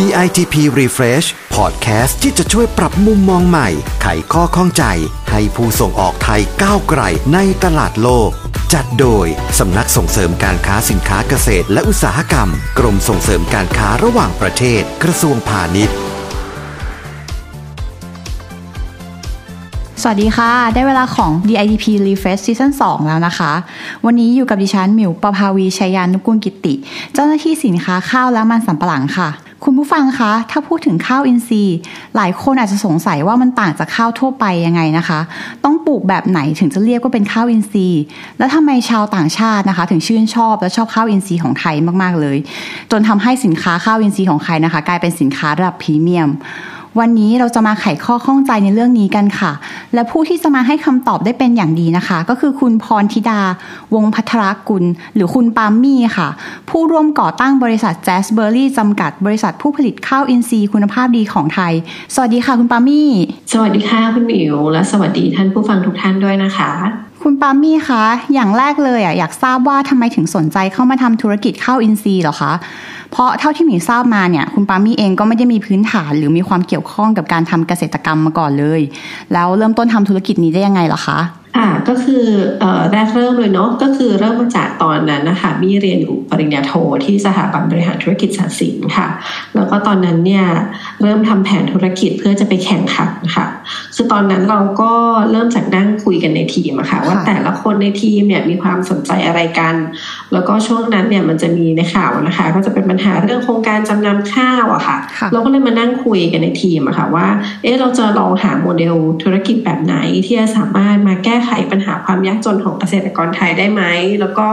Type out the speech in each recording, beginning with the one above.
DITP Refresh Podcast ที่จะช่วยปรับมุมมองใหม่ ไขข้อข้องใจ ให้ผู้ส่งออกไทยก้าวไกลในตลาดโลก จัดโดย สำนักส่งเสริมการค้าสินค้าเกษตรและอุตสาหกรรม กรมส่งเสริมการค้าระหว่างประเทศ กระทรวงพาณิชย์ สวัสดีค่ะ ได้เวลาของ DITP Refresh Season 2 แล้วนะคะ วันนี้อยู่กับดิฉันหมิวประภาวีชัยยานุกุลกิติ เจ้าหน้าที่สินค้าข้าวและมันสำปะหลังค่ะ คุณผู้ฟังคะ ถ้าพูดถึงข้าวอินทรีย์ หลายคนอาจจะสงสัยว่ามันต่างจากข้าวทั่วไปยังไงนะคะ ต้องปลูกแบบไหนถึงจะเรียกว่าเป็นข้าวอินทรีย์ แล้วทำไมชาวต่างชาตินะคะ ถึงชื่นชอบและชอบข้าวอินทรีย์ของไทยมากๆเลย จนทำให้สินค้าข้าวอินทรีย์ของไทยนะคะ กลายเป็นสินค้าระดับพรีเมียม วันนี้เราจะมาไขข้อข้องใจในเรื่องนี้กันค่ะ และผู้ที่จะมาให้คำตอบได้เป็นอย่างดีนะคะ ก็คือคุณพรธิดา วงพัทรกุล หรือคุณปามมี่ค่ะ ผู้ร่วมก่อตั้งบริษัทแจสเบอร์รี่จำกัด บริษัทผู้ผลิตข้าวอินทรีย์คุณภาพดีของไทย สวัสดีค่ะคุณปามมี่ สวัสดีค่ะคุณหมิวและสวัสดีท่านผู้ฟังทุกท่านด้วยนะคะคุณปามมี่คะ อย่างแรกเลยอะอยากทราบว่าทำไมถึงสนใจเข้ามาทำธุรกิจข้าวอินทรีย์เหรอคะ เพราะเท่าที่หมีทราบมาเนี่ยคุณปามี่เองก็ไม่ได้มีพื้นฐาน หรือมีความเกี่ยวข้องกับการทำเกษตรกรรมมาก่อนเลย แล้วเริ่มต้นทำธุรกิจนี้ได้ยังไงเหรอคะอ่าก็คือเอ่อแรกเริ่มเลยเนาะก็คือเริ่มมาจากตอนนั้นนะคะมีเรียนอยู่ปริญญาโทที่สถาบันบริหารธุรกิจสารสินค่ะ แล้วก็ตอนนั้นเนี่ยเริ่มทำแผนธุรกิจเพื่อจะไปแข่งขันค่ะคือตอนนั้นเราก็เริ่มจากนั่งคุยกันในทีมอะค่ะว่าแต่ละคนในทีมเนี่ยมีความสนใจอะไรกัน แล้วก็ช่วงนั้นเนี่ยมันจะมีในข่าวนะคะ ก็จะเป็นปัญหาเรื่องโครงการจำนำข้าวอะค่ะค่ะ เราก็เลยมานั่งคุยกันในทีมอะค่ะว่า เอ๊ะเราจะลองหาโมเดลธุรกิจแบบไหนที่จะสามารถมาแก้ไขปัญหาความยากจนของเกษตรกรไทยได้ไหม แล้วก็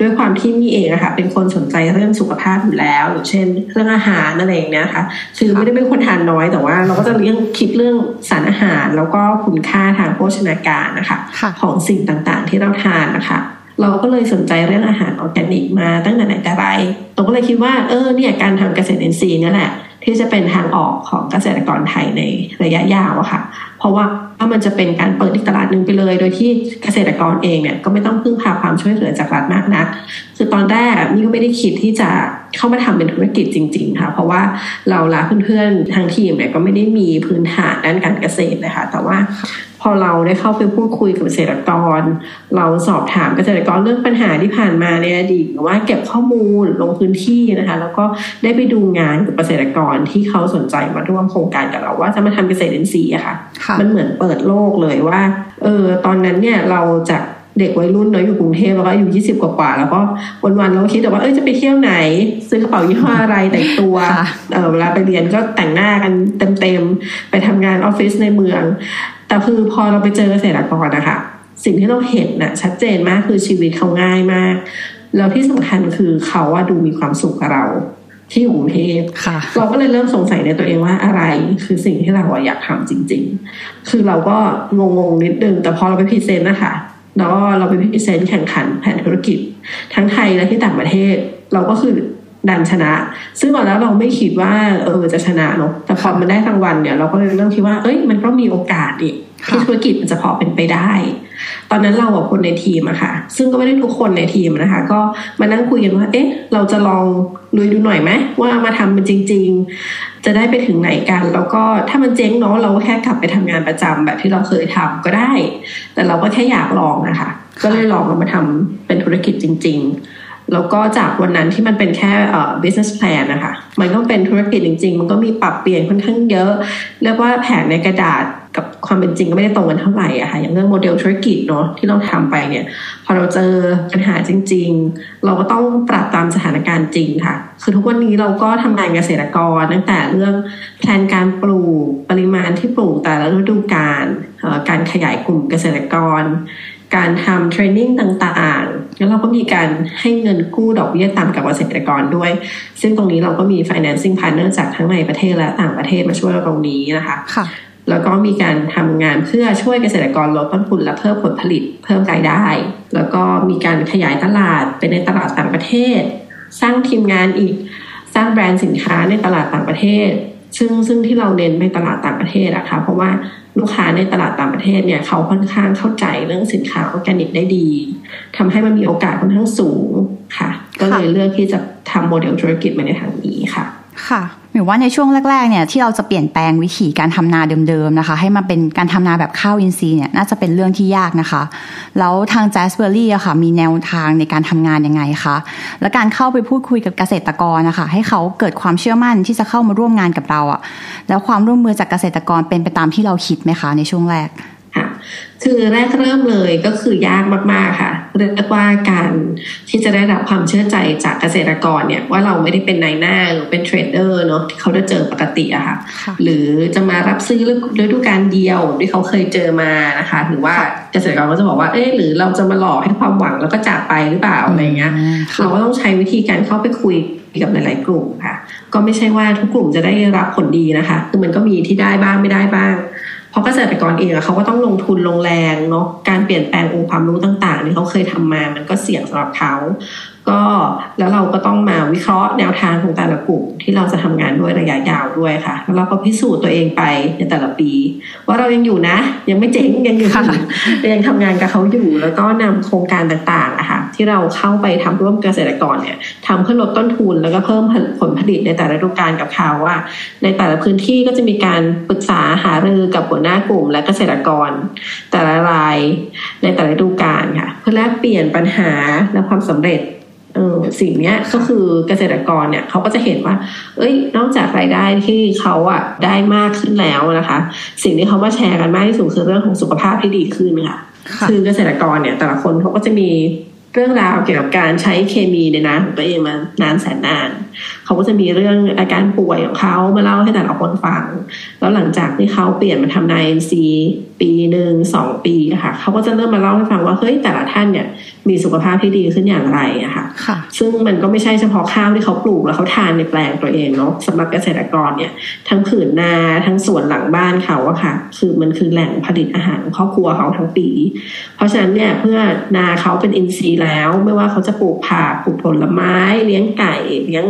ด้วยความที่มีเองอะค่ะเป็นคนสนใจเรื่องสุขภาพอยู่แล้วอย่างเช่นเรื่องอาหารอะไรอย่างเงี้ยค่ะคือไม่ได้เป็นคนทานน้อยแต่ว่าเราก็จะเรื่องคิดเรื่องสารอาหาร แล้วก็คุณค่าทางโภชนาการนะคะค่ะของสิ่งต่างๆ ที่เราทานนะคะ เราก็เลยสนใจเรื่องอาหารออร์แกนิกมาตั้งแต่ไหนแต่ไรเราก็เลยคิดว่าเออเนี่ยการทำเกษตรอินทรีย์นี่แหละ ที่จะเป็นทางออกของเกษตรกรไทยในระยะยาวอะค่ะ เพราะว่าถ้ามันจะเป็นการเปิดอีกตลาดหนึ่งไปเลย โดยที่เกษตรกรเองเนี่ยก็ไม่ต้องพึ่งพาความช่วยเหลือจากรัฐมากนัก คือตอนแรกนี่ก็ไม่ได้คิดที่จะเข้ามาทำเป็นธุรกิจจริง ๆ ค่ะ เพราะว่าเราละเพื่อนๆทางทีมเนี่ยก็ไม่ได้มีพื้นฐานด้านการเกษตรนะคะแต่ว่า พอเราได้เข้าไปพูดคุยกับเกษตรกร เราสอบถามเกษตรกรเรื่องปัญหาที่ผ่านมาในอดีตหรือว่าเก็บข้อมูลลงพื้นที่นะคะ แล้วก็ได้ไปดูงานกับเกษตรกรที่เขาสนใจมาร่วมโครงการกับเราว่าจะมาทำเกษตรอินทรีย์อะค่ะค่ะมันเหมือนเปิดโลกเลยว่าเออตอนนั้นเนี่ยเราจากเด็กวัยรุ่นเนาะอยู่กรุงเทพแล้วก็อายู่ยี่สิบกว่าๆแล้วก็วันๆเราก็คิดแต่ว่าเอ้ยจะไปเที่ยวไหน ซื้อกระเป๋ายี่ห้ออะไรแต่งตัวค่ะเออเวลาไปเรียนก็แต่งหน้ากันเต็มๆไปทำงานออฟฟิศในเมือง แต่คือพอเราไปเจอเกษตรกรนะคะสิ่งที่เราเห็นน่ะชัดเจนมากคือชีวิตเขาง่ายมาก แล้วที่สำคัญคือเขาว่าดูมีความสุขกับเราที่อยู่กรุงเทพค่ะเราก็เลยเริ่มสงสัยในตัวเองว่าอะไรคือสิ่งที่เราอะอยากทำจริง ๆ คือเราก็งงๆนิดนึงแต่พอเราไป present นะคะแล้วก็เราไป present แข่งขันแผนธุรกิจ ทั้งไทยและที่ต่างประเทศ เราก็คือ ดันชนะ ซึ่งตอนแล้วเราไม่คิดว่าเออจะชนะเนาะแต่พอมันได้รางวัลเนี่ยเราก็เลยเริ่มคิดว่าเอ้ยมันก็มีโอกาสดิที่ค่ะธุรกิจมันจะพอเป็นไปได้ ตอนนั้นเรากับคนในทีมอะค่ะ ซึ่งก็ไม่ได้ทุกคนในทีมนะคะ ก็มานั่งคุยกันว่า เอ๊ะ เราจะลองลุยดูหน่อยไหมว่ามาทำมันจริง ๆ จะได้ไปถึงไหนกัน แล้วก็ถ้ามันเจ๊งเนาะเราก็แค่กลับไปทำงานประจำแบบที่เราเคยทำก็ได้ แต่เราก็แค่อยากลองนะคะ ก็เลยลองเอามาทำเป็นธุรกิจจริง ๆ แล้วก็จากวันนั้นที่มันเป็นแค่เอ่อ business plan นะคะ มันก็เป็นธุรกิจจริง ๆ มันก็มีปรับเปลี่ยนค่อนข้างเยอะ เรียกว่าแผนในกระดาษกับความเป็นจริงก็ไม่ได้ตรงกันเท่าไหร่อะค่ะ อย่างเรื่องโมเดลธุรกิจเนาะที่เราทำไปเนี่ย พอเราเจอปัญหาจริง ๆ เราก็ต้องปรับตามสถานการณ์จริงค่ะ คือทุกวันนี้เราก็ทำงานเกษตรกรตั้งแต่เรื่องแผนการปลูกปริมาณที่ปลูกแต่ละฤดูกาลการขยายกลุ่มเกษตรกร การทำเทรนนิ่งต่างๆ แล้วเราก็มีการให้เงินกู้ดอกเบี้ยต่ำกับเกษตรกรด้วย ซึ่งตรงนี้เราก็มี financing partner จากทั้งในประเทศและต่างประเทศมาช่วยเราตรงนี้นะคะค่ะแล้วก็มีการทำงานเพื่อช่วยเกษตรกรลดต้นทุนและเพิ่มผลผลิตเพิ่มรายได้ แล้วก็มีการขยายตลาดไปในตลาดต่างประเทศ สร้างทีมงานอีก สร้างแบรนด์สินค้าในตลาดต่างประเทศ ซึ่งซึ่งที่เราเน้นไปตลาดต่างประเทศอะค่ะเพราะว่าลูกค้าในตลาดต่างประเทศเนี่ยเขาค่อนข้างเข้าใจเรื่องสินค้าออร์แกนิกได้ดีทำให้มันมีโอกาสค่อนข้างสูงค่ะ ก็เลยเลือกที่จะทำโมเดลธุรกิจมาในทางนี้ค่ะ ค่ะหรือว่าในช่วงแรกๆเนี่ยที่เราจะเปลี่ยนแปลงวิธีการทำนาเดิมๆนะคะ ให้มาเป็นการทำนาแบบข้าวอินทรีย์เนี่ยน่าจะเป็นเรื่องที่ยากนะคะ แล้วทางแจสเบอรี่อะค่ะมีแนวทางในการทำงานยังไงคะและการเข้าไปพูดคุยกับเกษตรกรนะคะให้เขาเกิดความเชื่อมั่นที่จะเข้ามาร่วมงานกับเราอะแล้วความร่วมมือจากเกษตรกรเป็นไปตามที่เราคิดไหมคะในช่วงแรก ค่ะคือแรกเริ่มเลยก็คือยากมากๆค่ะเรียกว่าการที่จะได้รับความเชื่อใจจากเกษตรกรเนี่ยว่าเราไม่ได้เป็นนายหน้าหรือเป็นเทรดเดอร์เนาะที่เขาจะเจอปกติอะค่ะหรือจะมารับซื้อฤดูกาลเดียวที่เขาเคยเจอมานะคะหรือว่าเกษตรกรก็จะบอกว่าเอ๊หรือเราจะมาหลอกให้ความหวังแล้วก็จากไปหรือเปล่าอะไรเงี้ยเราก็ต้องใช้วิธีการเข้าไปคุยกับหลาย ๆ กลุ่มค่ะ ก็ไม่ใช่ว่าทุกกลุ่มจะได้รับผลดีนะคะ คือมันก็มีที่ได้บ้างไม่ได้บ้าง เพราะเกษตรกรเองเขาก็ต้องลงทุนลงแรงเนาะการเปลี่ยนแปลงองค์ความรู้ต่าง ๆ นี่เขาเคยทำมา มันก็เสี่ยงสำหรับเขา ก็แล้วเราก็ต้องมาวิเคราะห์แนวทางของแต่ละกลุ่มที่เราจะทำงานด้วยระยะยาวด้วยค่ะ แล้วเราก็พิสูจน์ตัวเองไปในแต่ละปี ว่าเรายังอยู่นะ ยังไม่เจ๊งยังอยู่ยังทำงานกับเขาอยู่ แล้วก็นำโครงการต่างๆนะคะที่เราเข้าไปทำร่วมเกษตรกรเนี่ยทำเพื่อลดต้นทุนแล้วก็เพิ่มผลผลิตในแต่ละฤดูกาลกับเขาว่า ในแต่ละพื้นที่ก็จะมีการปรึกษาหารือกับหัวหน้ากลุ่มและเกษตรกร แต่ละรายในแต่ละฤดูกาลค่ะ เพื่อแลกเปลี่ยนปัญหาและความสำเร็จ เออสิ่งเนี้ยก็คือเกษตรกรเนี่ยเขาก็จะเห็นว่า เอ้ย นอกจากรายได้ที่เขาอะได้มากขึ้นแล้วนะคะ สิ่งที่เขามาแชร์กันมากที่สุดคือเรื่องของสุขภาพที่ดีขึ้นค่ะ คือเกษตรกรเนี่ย แต่ละคนเขาก็จะมีเรื่องราวเกี่ยวกับการใช้เคมีในนาของตัวเองมานานแสนนาน เขาก็จะมีเรื่องอาการป่วยของเขามาเล่าให้แต่ละคนฟัง แล้วหลังจากที่เขาเปลี่ยนมาทำนายเอ็นซีปีหนึ่งสองปีค่ะเขาก็จะเริ่มมาเล่าให้ฟังว่าเฮ้ยแต่ละท่านเนี่ยมีสุขภาพที่ดีขึ้นอย่างไรอะค่ะซึ่งมันก็ไม่ใช่เฉพาะข้าวที่เขาปลูกแล้วเขาทานในแปลงตัวเองเนาะสำหรับเกษตรกรเนี่ยทั้งผืนนาทั้งสวนหลังบ้านเขาอะค่ะ คือมันคือแหล่งผลิตอาหารครอบครัวเขาทั้งปี เพราะฉะนั้นเนี่ยเพื่อนาเขาเป็นอินทรีย์แล้ว ไม่ว่าเขาจะปลูกผักปลูกผลไม้ เลี้ยงไก่เลี้ยง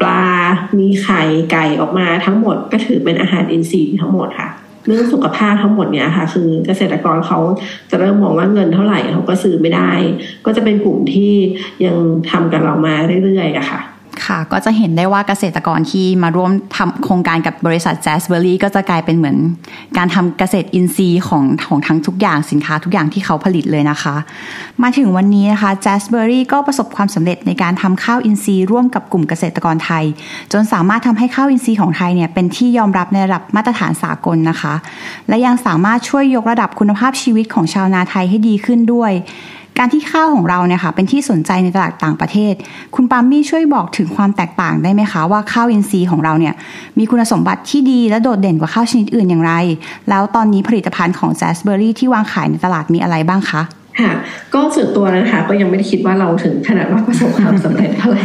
ปลา มีไข่ไก่ออกมาทั้งหมดก็ถือเป็นอาหารอินทรีย์ทั้งหมดค่ะ เรื่องสุขภาพทั้งหมดเนี้ยค่ะ คือเกษตรกรเขาจะเริ่มมองว่าเงินเท่าไหร่เขาก็ซื้อไม่ได้ ก็จะเป็นกลุ่มที่ยังทำกับเรามาเรื่อยๆอะค่ะ ค่ะ ก็จะเห็นได้ว่าเกษตรกรที่มาร่วมทำโครงการกับบริษัทแจสเบอรี่ก็จะกลายเป็นเหมือน การทำเกษตรอินทรีย์ของของทั้งทุกอย่างสินค้าทุกอย่างที่เขาผลิตเลยนะคะ มาถึงวันนี้นะคะแจสเบอรี่ก็ประสบความสำเร็จในการทำข้าวอินทรีย์ร่วมกับกลุ่มเกษตรกรไทย จนสามารถทำให้ข้าวอินทรีย์ของไทยเนี่ยเป็นที่ยอมรับในระดับมาตรฐานสากลนะคะ และยังสามารถช่วยยกระดับคุณภาพชีวิตของชาวนาไทยให้ดีขึ้นด้วย การที่ข้าวของเราเนี่ยค่ะเป็นที่สนใจในตลาดต่างประเทศ คุณปามมี่ช่วยบอกถึงความแตกต่างได้ไหมคะ ว่าข้าวอินทรีย์ของเราเนี่ยมีคุณสมบัติที่ดีและโดดเด่นกว่าข้าวชนิดอื่นอย่างไร แล้วตอนนี้ผลิตภัณฑ์ของแจสเบอรี่ที่วางขายในตลาดมีอะไรบ้างคะค่ะก็ส่วนตัวนะคะก็ยังไม่ได้คิดว่าเราถึงขนาดว่าประสบความสำเร็จเท่าไหร่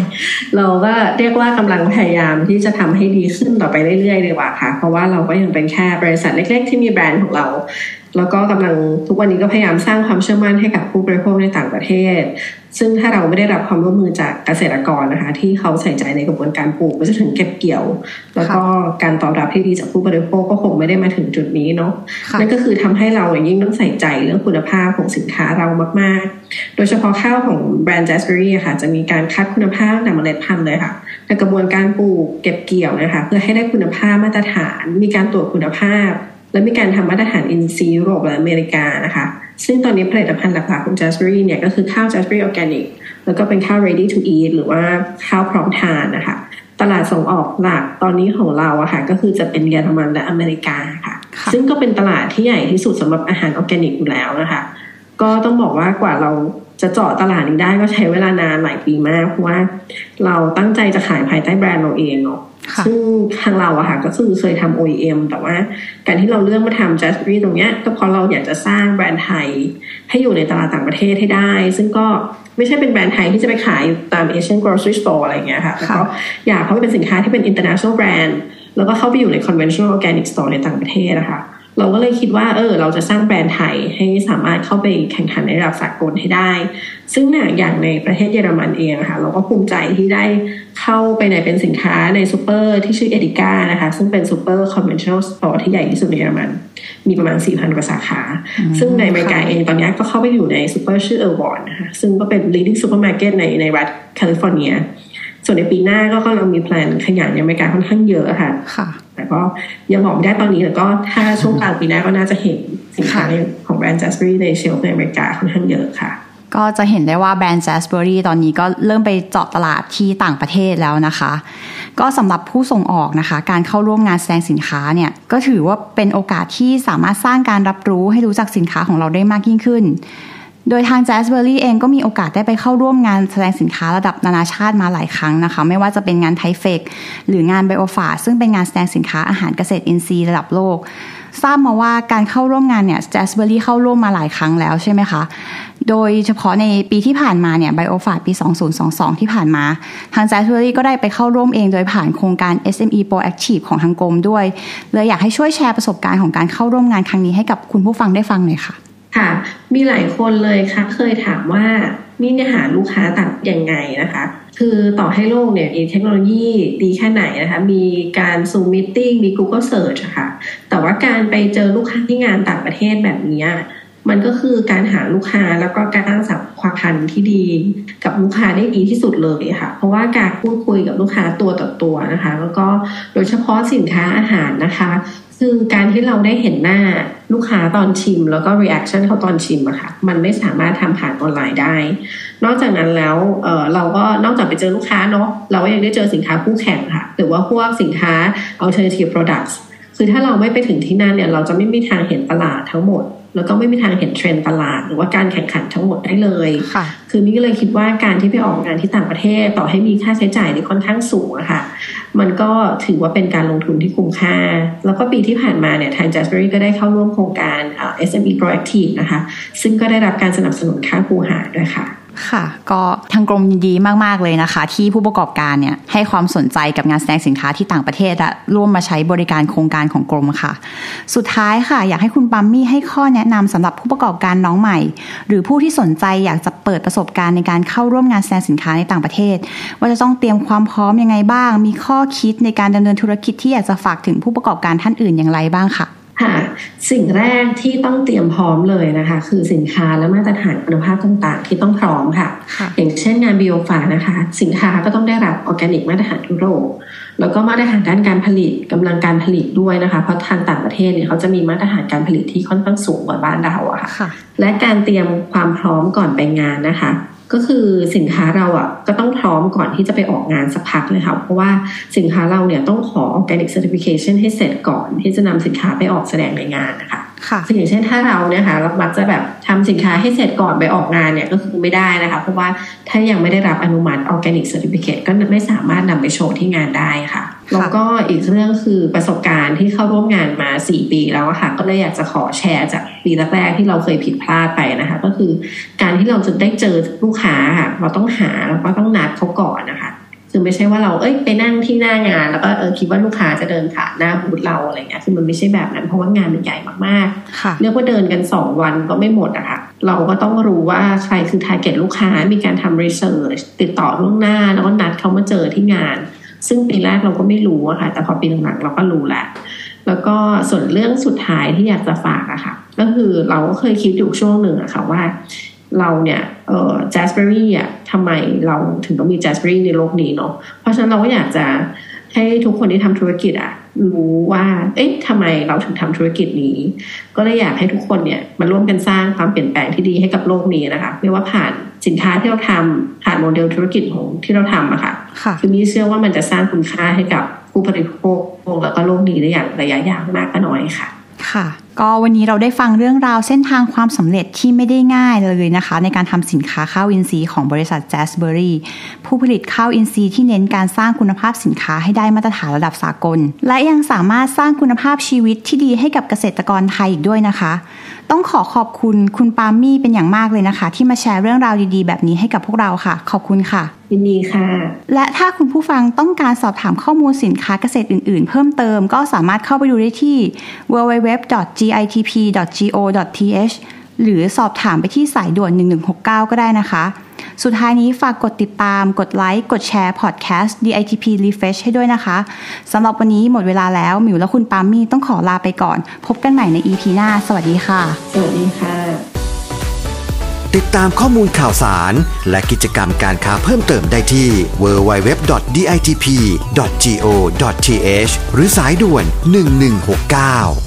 เราก็เรียกว่ากำลังพยายามที่จะทำให้ดีขึ้นต่อไปเรื่อยๆเลยว่าค่ะ เพราะว่าเราก็ยังเป็นแค่บริษัทเล็ก ๆ ที่มีแบรนด์ของเรา แล้วก็กำลังทุกวันนี้ก็พยายามสร้างความเชื่อมั่นให้กับผู้บริโภคในต่างประเทศ ซึ่งถ้าเราไม่ได้รับความร่วมมือจากเกษตรกรนะคะ ที่เขาใส่ใจในกระบวนการปลูกไปจนถึงเก็บเกี่ยว แล้วก็การตอบรับที่ดีจากผู้บริโภคก็คงไม่ได้มาถึงจุดนี้เนาะนั่นก็คือทำให้เรายิ่งต้องใส่ใจเรื่องคุณภาพของสินค้าเรามาก ๆ โดยเฉพาะข้าวของแบรนด์ j a s เ e r y ค่ะ จะมีการคัดคุณภาพจากเมล็ดพันธุ์เลยค่ะในกระบวนการปลูกเก็บเกี่ยวนะคะ เพื่อให้ได้คุณภาพมาตรฐาน มีการตรวจคุณภาพ และมีการทำมาตรฐานอินซียุโรปและอเมริกานะคะ ซึ่งตอนนี้ผลิตภัณฑ์หลักๆของ j a s p e r y เนี่ยก็คือข้าว j a s p e r y Organic แล้วก็เป็นข้าว ready to eat หรือว่าข้าวพร้อมทานนะคะ ตลาดส่งออกหลักตอนนี้ของเราอะค่ะก็คือจะเป็นเยอรมันและอเมริกาค่ะ ซึ่งก็เป็นตลาดที่ใหญ่ที่สุดสำหรับอาหารออร์แกนิกอยู่แล้วนะคะ ก็ต้องบอกว่ากว่าเราจะเจาะตลาดนี้ได้ก็ใช้เวลานานหลายปีมาก เพราะว่าเราตั้งใจจะขายภายใต้แบรนด์เราเองเนาะ ซึ่งทางเราอะค่ะก็คือเคยทำ OEM แต่ว่าการที่เราเลือกมาทำ Just r e ตรงเนี้ยก็เพราะเราอยากจะสร้างแบรนด์ไทย ให้อยู่ในตลาดต่างประเทศให้ได้ ซึ่งก็ไม่ใช่เป็นแบรนด์ไทยที่จะไปขายตาม Asian grocery store อะไรเงี้ยค่ะแล้วก็อยากเขาเป็นสินค้าที่เป็น international brand แล้วก็เข้าไปอยู่ใน conventional organic store ในต่างประเทศนะคะ เราก็เลยคิดว่าเออเราจะสร้างแบรนด์ไทยให้สามารถเข้าไปแข่งขันในระดับสากลให้ได้ ซึ่งเนี่ยอย่างในประเทศเยอรมันเองค่ะเราก็ภูมิใจที่ได้เข้าไปในเป็นสินค้าในซูเปอร์ที่ชื่อ Edeka นะคะซึ่งเป็นซูเปอร์ conventional store ที่ใหญ่ที่สุดในเยอรมัน มีประมาณ 4,000 กว่าสาขา ซึ่งในอเมริกาเองตอนนี้ก็เข้าไปอยู่ในซูเปอร์ชื่อ Erewhon นะคะซึ่งก็เป็น leading supermarket ในในรัฐแคลิฟอร์เนีย ส่วนในปีหน้าก็กำลังมี plan ขยายในอเมริกาค่อนข้างเยอะค่ะ ค่ะ แต่ก็ยังบอกไม่ได้ตอนนี้แต่ก็ถ้าช่วงกลางปีหน้าก็น่าจะเห็นสินค้าในของแบรนด์ Jasberry ใน shelf ในอเมริกาค่อนข้างเยอะค่ะก็จะเห็นได้ว่าแบรนด์ j a s b e r r y ตอนนี้ก็เริ่มไปเจาะตลาดที่ต่างประเทศแล้วนะคะ ก็สำหรับผู้ส่งออกนะคะ การเข้าร่วมงานแสดงสินค้าเนี่ยก็ถือว่าเป็นโอกาสที่สามารถสร้างการรับรู้ให้รู้จักสินค้าของเราได้มากยิ่งขึ้น โดยทาง j a s b e r r y เองก็มีโอกาสได้ไปเข้าร่วมงานแสดงสินค้าระดับนานาชาติมาหลายครั้งนะคะ ไม่ว่าจะเป็นงานไทเฟกหรืองานไบโอฟาซึ่งเป็นงานแสดงสินค้าอาหารเกษตรอินทรีย์ระดับโลก ทราบมาว่าการเข้าร่วมงานเนี่ย j a s b e r r y เข้าร่วมมาหลายครั้งแล้วใช่ไหมคะ โดยเฉพาะในปีที่ผ่านมาเนี่ยไบโอฟาปี 2022 ที่ผ่านมา ทาง j a s b e r r y ก็ได้ไปเข้าร่วมเองโดยผ่านโครงการ SME Proactive ของทางกรมด้วยเลยอยากให้ช่วยแชร์ประสบการณ์ของการเข้าร่วมงานครั้งนี้ให้กับคุณผู้ฟังได้ฟังหน่อยค่ะ ค่ะ มีหลายคนเลยค่ะเคยถามว่านี่เนี่ยหาลูกค้าต่างยังไงนะคะ คือต่อให้โลกเนี่ยมีเทคโนโลยีดีแค่ไหนนะคะ มีการซูมมิทติ้งมี Google Search ค่ะ แต่ว่าการไปเจอลูกค้าที่งานต่างประเทศแบบนี้ มันก็คือการหาลูกค้าแล้วก็การตั้งสัมความพันธ์ที่ดี กับลูกค้าได้ดีที่สุดเลยค่ะ เพราะว่าการพูดคุยกับลูกค้าตัวต่อตัวนะคะ แล้วก็โดยเฉพาะสินค้าอาหารนะคะคือการที่เราได้เห็นหน้าลูกค้าตอนชิม แล้วก็ reaction เขาตอนชิมอะค่ะมันไม่สามารถทำผ่านออนไลน์ได้ นอกจากนั้นแล้วเออเราก็นอกจากไปเจอลูกค้าเนาะเราก็ยังได้เจอสินค้าคู่แข่งค่ะ หรือว่าพวกสินค้า alternative products คือถ้าเราไม่ไปถึงที่นั่นเนี่ย เราจะไม่มีทางเห็นตลาดทั้งหมดแล้วก็ไม่มีทางเห็นเทรนด์ตลาด หรือว่าการแข่งขันทั้งหมดได้เลยค่ะคือนี่ก็เลยคิดว่าการที่ไปออกงานที่ต่างประเทศต่อให้มีค่าใช้จ่ายที่ค่อนข้างสูงอะค่ะ มันก็ถือว่าเป็นการลงทุนที่คุ้มค่า แล้วก็ปีที่ผ่านมาเนี่ยทาง Jaspery ก็ได้เข้าร่วมโครงการเอ่อ SME Proactive นะคะ ซึ่งก็ได้รับการสนับสนุนค่าคูหาด้วยค่ะ ค่ะ ก็ทางกรมยินดีมาก ๆ เลยนะคะ ที่ผู้ประกอบการเนี่ยให้ความสนใจกับงานแสดงสินค้าที่ต่างประเทศและร่วมมาใช้บริการโครงการของกรมค่ะ สุดท้ายค่ะ อยากให้คุณปัมมี่ให้ข้อแนะนำสำหรับผู้ประกอบการน้องใหม่ หรือผู้ที่สนใจอยากจะเปิดประสบการณ์ในการเข้าร่วมงานแสดงสินค้าในต่างประเทศ ว่าจะต้องเตรียมความพร้อมยังไงบ้าง มีข้อคิดในการดำเนินธุรกิจที่อยากจะฝากถึงผู้ประกอบการท่านอื่นอย่างไรบ้างค่ะ สิ่งแรกที่ต้องเตรียมพร้อมเลยนะคะ คือสินค้าและมาตรฐานคุณภาพต่างๆ ที่ต้องพร้อมค่ะค่ะ อย่างเช่นงานบิโอฟานะคะ สินค้าก็ต้องได้รับออร์แกนิกมาตรฐานยุโรปแล้วก็มาตรฐานด้านการผลิตกำลังการผลิตด้วยนะคะ เพราะทางต่างประเทศเนี่ยเขาจะมีมาตรฐานการผลิตที่ค่อนข้างสูงกว่าบ้านเราอะค่ะค่ะและการเตรียมความพร้อมก่อนไปงานนะคะ ก็คือสินค้าเราอะก็ต้องพร้อมก่อนที่จะไปออกงานสักพักเลยค่ะเพราะว่าสินค้าเราเนี่ยต้องขอ organic certification ให้เสร็จก่อนที่จะนำสินค้าไปออกแสดงในงานนะคะค่ะคืออย่างเช่นถ้าเราเนี่ยค่ะเรามักจะแบบทำสินค้าให้เสร็จก่อนไปออกงานเนี่ยก็คือไม่ได้นะคะ เพราะว่าถ้ายังไม่ได้รับอนุมัติ organic certificate ก็ไม่สามารถนำไปโชว์ที่งานได้ค่ะ แล้วก็อีกเรื่องคือประสบการณ์ที่เข้าร่วมงานมา 4 ปีแล้วอะค่ะ ก็เลยอยากจะขอแชร์จากปีแรกๆที่เราเคยผิดพลาดไปนะคะ ก็คือการที่เราจะได้เจอลูกค้าค่ะ เราต้องหาแล้วก็ต้องนัดเขาก่อนนะคะคือไม่ใช่ว่าเราเอ้ยไปนั่งที่หน้างาน แล้วก็เออคิดว่าลูกค้าจะเดินผ่านหน้าบูธเราอะไรเงี้ยคือมันไม่ใช่แบบนั้น เพราะว่างานมันใหญ่มากๆค่ะเรียกว่าเดินกัน2วันก็ไม่หมดอะค่ะเราก็ต้องรู้ว่าใครคือ target ลูกค้ามีการทำ research ติดต่อล่วงหน้า แล้วก็นัดเขามาเจอที่งาน ซึ่งปีแรกเราก็ไม่รู้อะค่ะ แต่พอปีหลังๆเราก็รู้แล้วแล้วก็ส่วนเรื่องสุดท้ายที่อยากจะฝากอะค่ะ ก็คือเราก็เคยคิดอยู่ช่วงหนึ่งอะค่ะว่าเราเนี่ยเอ่อ Jaspery อะทำไมเราถึงต้องมี Jaspery ในโลกนี้เนาะเพราะฉะนั้นเราก็อยากจะ ให้ทุกคนที่ทำธุรกิจอะรู้ว่า เอ๊ะทำไมเราถึงทำธุรกิจนี้ ก็เลยอยากให้ทุกคนเนี่ยมาร่วมกันสร้างความเปลี่ยนแปลงที่ดีให้กับโลกนี้นะคะ ไม่ว่าผ่านสินค้าที่เราทำผ่านโมเดลธุรกิจของที่เราทำอะค่ะค่ะคือมีเชื่อว่ามันจะสร้างคุณค่าให้กับผู้บริโภคแล้วก็โลกนี้ได้อย่างระยะยาวมากก็น้อยค่ะ ค่ะ ก็วันนี้เราได้ฟังเรื่องราวเส้นทางความสำเร็จที่ไม่ได้ง่ายเลยนะคะ ในการทำสินค้าข้าวอินทรีย์ของบริษัท Jasbury ผู้ผลิตข้าวอินทรีย์ที่เน้นการสร้างคุณภาพสินค้าให้ได้มาตรฐานระดับสากล และยังสามารถสร้างคุณภาพชีวิตที่ดีให้กับเกษตรกรไทยอีกด้วยนะคะ ต้องขอขอบคุณคุณปามี่เป็นอย่างมากเลยนะคะ ที่มาแชร์เรื่องราวดีๆ แบบนี้ให้กับพวกเราค่ะ ขอบคุณค่ะยินดีค่ะ และถ้าคุณผู้ฟังต้องการสอบถามข้อมูลสินค้าเกษตรอื่น ๆ เพิ่มเติมก็สามารถเข้าไปดูได้ที่ www.gitp.go.th หรือสอบถามไปที่สายด่วน 1169 ก็ได้นะคะ สุดท้ายนี้ฝากกดติดตาม กดไลค์ กดแชร์พอดแคสต์ DITP Refresh ให้ด้วยนะคะ สำหรับวันนี้หมดเวลาแล้ว หมิวและคุณปามี่ต้องขอลาไปก่อน พบกันใหม่ใน EP หน้า สวัสดีค่ะ สวัสดีค่ะ ติดตามข้อมูลข่าวสาร และกิจกรรมการค้าเพิ่มเติมได้ที่ www.ditp.go.th หรือสายด่วน 1169